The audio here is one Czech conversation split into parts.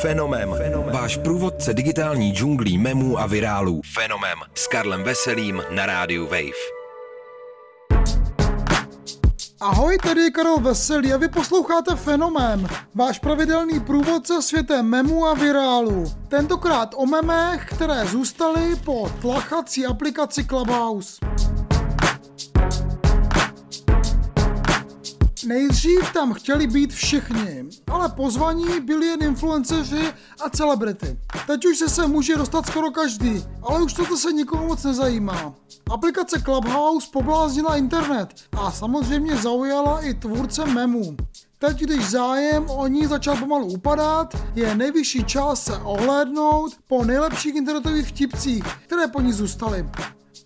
Fenomem. Fenomem. Váš průvodce digitální džunglí memů a virálů. Fenomem. S Karlem Veselým na rádiu Wave. Ahoj, tady je Karel Veselý a vy posloucháte Fenomén, váš pravidelný průvodce světem memů a virálu. Tentokrát o memech, které zůstaly po tlachací aplikaci Clubhouse. Nejdřív tam chtěli být všichni, ale pozvaní byli jen influenceři a celebrity. Teď už se se může dostat skoro každý, ale už toto se nikomu moc nezajímá. Aplikace Clubhouse pobláznila internet a samozřejmě zaujala i tvůrce memů. Teď, když zájem o ní začal pomalu upadat, je nejvyšší čas se ohlédnout po nejlepších internetových vtipcích, které po ní zůstaly.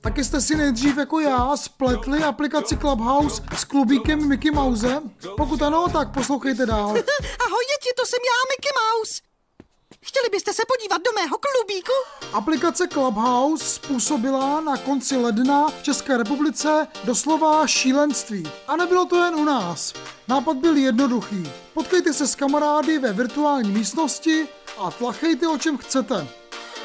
Taky jste si nejdřív jako já spletli aplikaci Clubhouse s klubíkem Mickey Mouse? Pokud ano, tak poslouchejte dál. Ahoj děti, to jsem já, Mickey Mouse. Chtěli byste se podívat do mého klubíku? Aplikace Clubhouse způsobila na konci ledna v České republice doslova šílenství. A nebylo to jen u nás. Nápad byl jednoduchý. Potkejte se s kamarády ve virtuální místnosti a tlachejte o čem chcete.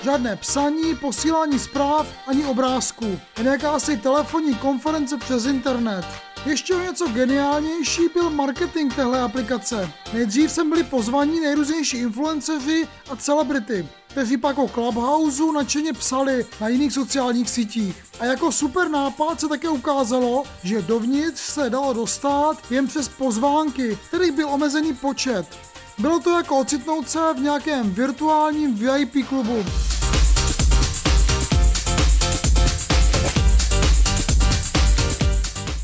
Žádné psaní, posílání zpráv ani obrázků. Jen jakási telefonní konference přes internet. Ještě o něco geniálnější byl marketing téhle aplikace. Nejdřív sem byli pozvaní nejrůznější influenceři a celebrity, kteří pak o Clubhouse nadšeně psali na jiných sociálních sítích. A jako super nápad se také ukázalo, že dovnitř se dalo dostat jen přes pozvánky, kterých byl omezený počet. Bylo to jako ocitnout se v nějakém virtuálním VIP klubu.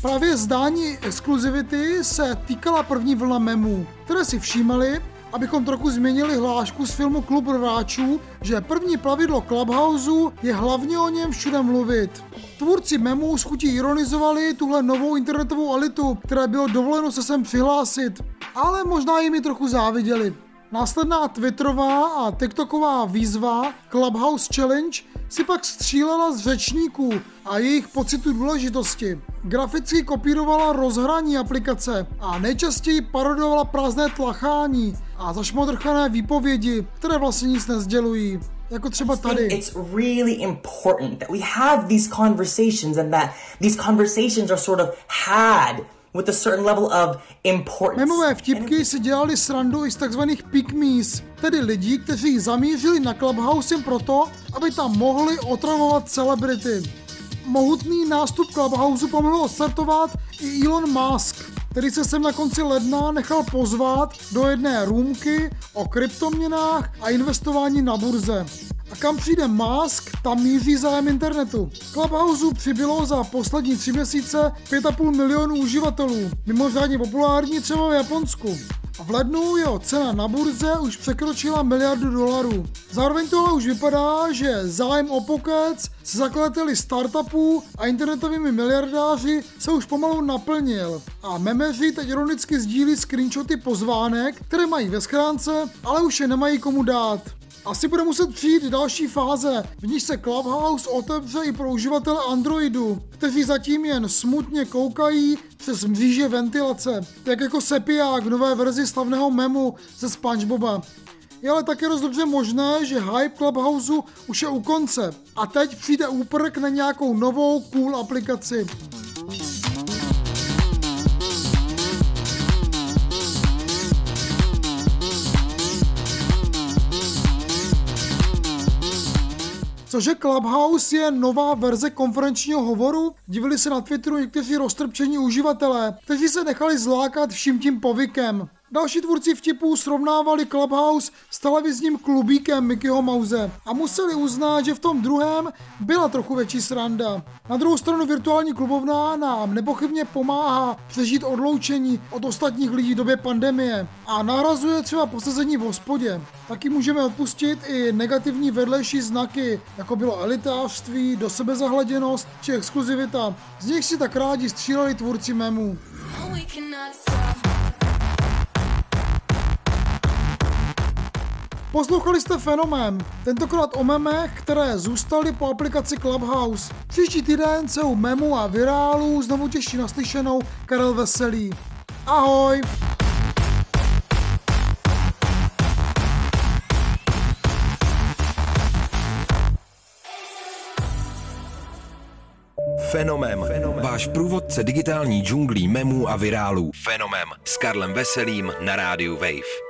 Právě zdání exkluzivity se týkala první vlna memů, které si všímali, abychom trochu změnili hlášku z filmu Klub rváčů, že první plavidlo Clubhouse je hlavně o něm všude mluvit. Tvůrci memů s chutí ironizovali tuhle novou internetovou elitu, které bylo dovoleno se sem přihlásit, ale možná jim i trochu záviděli. Následná Twitterová a TikToková výzva Clubhouse Challenge si pak střílela z řečníků a jejich pocitu důležitosti. Graficky kopírovala rozhraní aplikace a nejčastěji parodovala prázdné tlachání a zašmodrchané výpovědi, které vlastně nic nezdělují jako třeba tady. It's really important that we have these conversations and that these conversations are sort of had with a certain level of importance. Memové vtipky si dělali srandu i z takzvaných pygmies, tedy lidí, kteří zamířili na Clubhouse jen proto, aby tam mohli otravovat celebrity. Mohutný nástup Clubhouse pomohl startovat i Elon Musk, který se sem na konci ledna nechal pozvat do jedné růmky o kryptoměnách a investování na burze. A kam přijde Musk, tam míří zájem internetu. Clubhouse přibylo za poslední tři měsíce 5,5 milionů uživatelů, mimořádně populární třeba v Japonsku. V lednu jeho cena na burze už překročila miliardu dolarů. Zároveň to ale už vypadá, že zájem o pokec se zakladateli startupů a internetovými miliardáři se už pomalu naplnil. A memeři teď ironicky sdílí screenshoty pozvánek, které mají ve schránce, ale už je nemají komu dát. Asi bude muset přijít další fáze, v níž se Clubhouse otevře i pro uživatele Androidu, kteří zatím jen smutně koukají přes mříže ventilace, tak jako sepiák v nové verzi slavného memu ze Spongeboba. Je ale také dost dobře možné, že hype Clubhouse už je u konce a teď přijde úprk na nějakou novou cool aplikaci. Cože Clubhouse je nová verze konferenčního hovoru? Divili se na Twitteru někteří roztrpčení uživatelé, kteří se nechali zlákat vším tím povykem. Další tvůrci vtipů srovnávali Clubhouse s televizním klubíkem Mickeyho Mouse a museli uznat, že v tom druhém byla trochu větší sranda. Na druhou stranu virtuální klubovna nám nepochybně pomáhá přežít odloučení od ostatních lidí v době pandemie a nahrazuje třeba posazení v hospodě. Taky můžeme odpustit i negativní vedlejší znaky, jako bylo elitářství, do sebe zahleděnost či exkluzivita. Z nich si tak rádi stříleli tvůrci memů. Poslouchali jste Fenomén, tentokrát o memech, které zůstaly po aplikaci Clubhouse. Příští týden se u memu a virálů znovu těší naslyšenou Karel Veselý. Ahoj! Fenomem Váš průvodce digitální džunglí memů a virálů. Fenomem S Karlem Veselým na rádiu Wave.